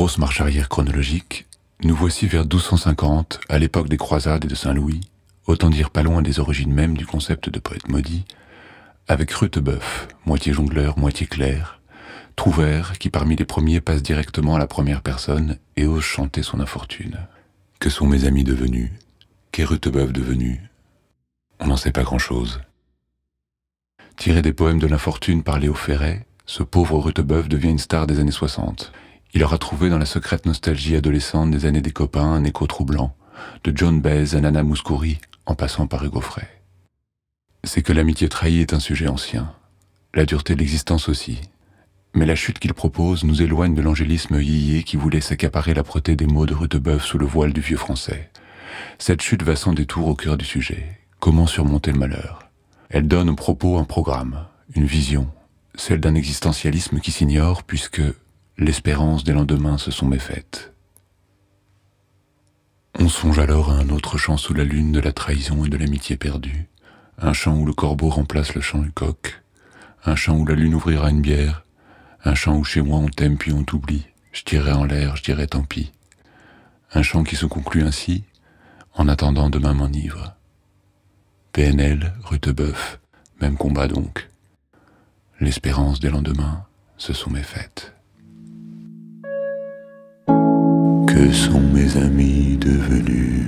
Grosse marche arrière chronologique, nous voici vers 1250, à l'époque des croisades et de Saint-Louis, autant dire pas loin des origines mêmes du concept de poète maudit, avec Rutebeuf, moitié jongleur, moitié clair, trouvère qui parmi les premiers passe directement à la première personne et ose chanter son infortune. Que sont mes amis devenus? Qu'est Rutebeuf devenu? On n'en sait pas grand-chose. Tiré des poèmes de l'infortune par Léo Ferret, ce pauvre Rutebeuf devient une star des années 60. Il aura trouvé dans la secrète nostalgie adolescente des années des copains un écho troublant, de John Baez à Nana Mouskouri, en passant par Hugo Frey. C'est que l'amitié trahie est un sujet ancien, la dureté de l'existence aussi. Mais la chute qu'il propose nous éloigne de l'angélisme yéyé qui voulait s'accaparer la proté des mots de Rutebeuf sous le voile du vieux français. Cette chute va sans détour au cœur du sujet. Comment surmonter le malheur? Elle donne au propos un programme, une vision, celle d'un existentialisme qui s'ignore puisque l'espérance des lendemains se sont méfaites. On songe alors à un autre chant sous la lune de la trahison et de l'amitié perdue, un chant où le corbeau remplace le chant du coq, un chant où la lune ouvrira une bière, un chant où chez moi on t'aime puis on t'oublie, je tirerai en l'air, je dirai tant pis. Un chant qui se conclut ainsi, en attendant demain m'enivre. PNL, Rutebeuf, même combat donc. L'espérance des lendemains se sont méfaites. Que sont mes amis devenus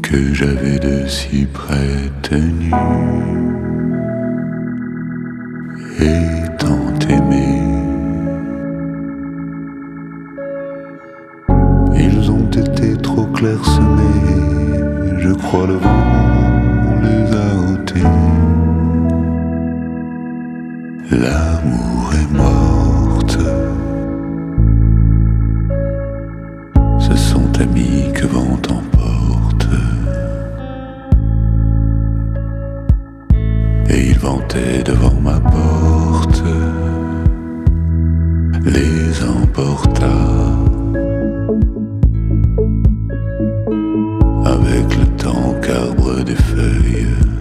Que j'avais de si près tenus et tant aimés. Ils ont été trop clairsemés, je crois le vent les a ôtés. Ce sont amis que vent emporte. Et ils vantaient devant ma porte. Les emporta. Avec le temps qu'arbre des feuilles.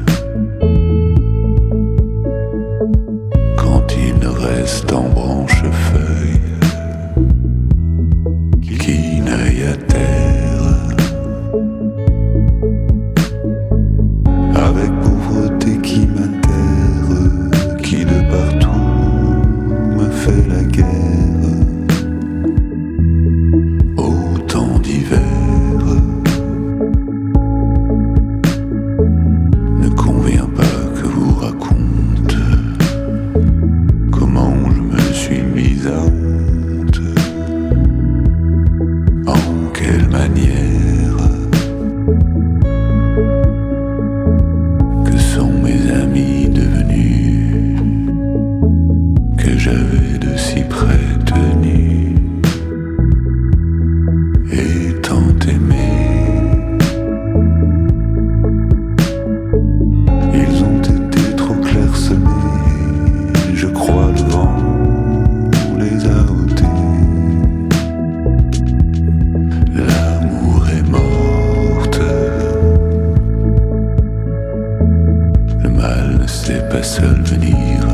Ne pas seul venir.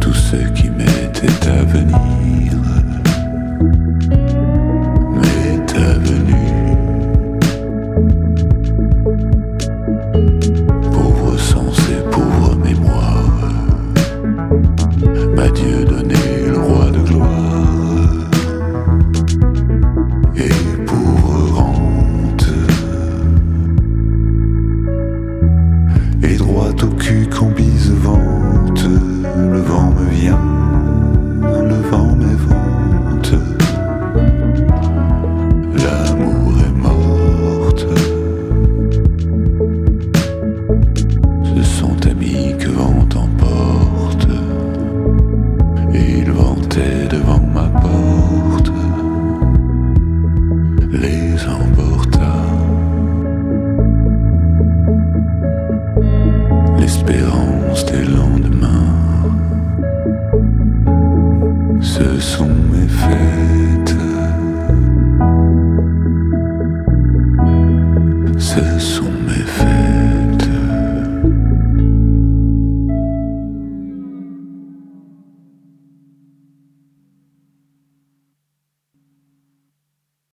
Tout ce qui m'était à venir m'est avenu. Pauvre sens et pauvre mémoire m'a Dieu donné se sont méfaites.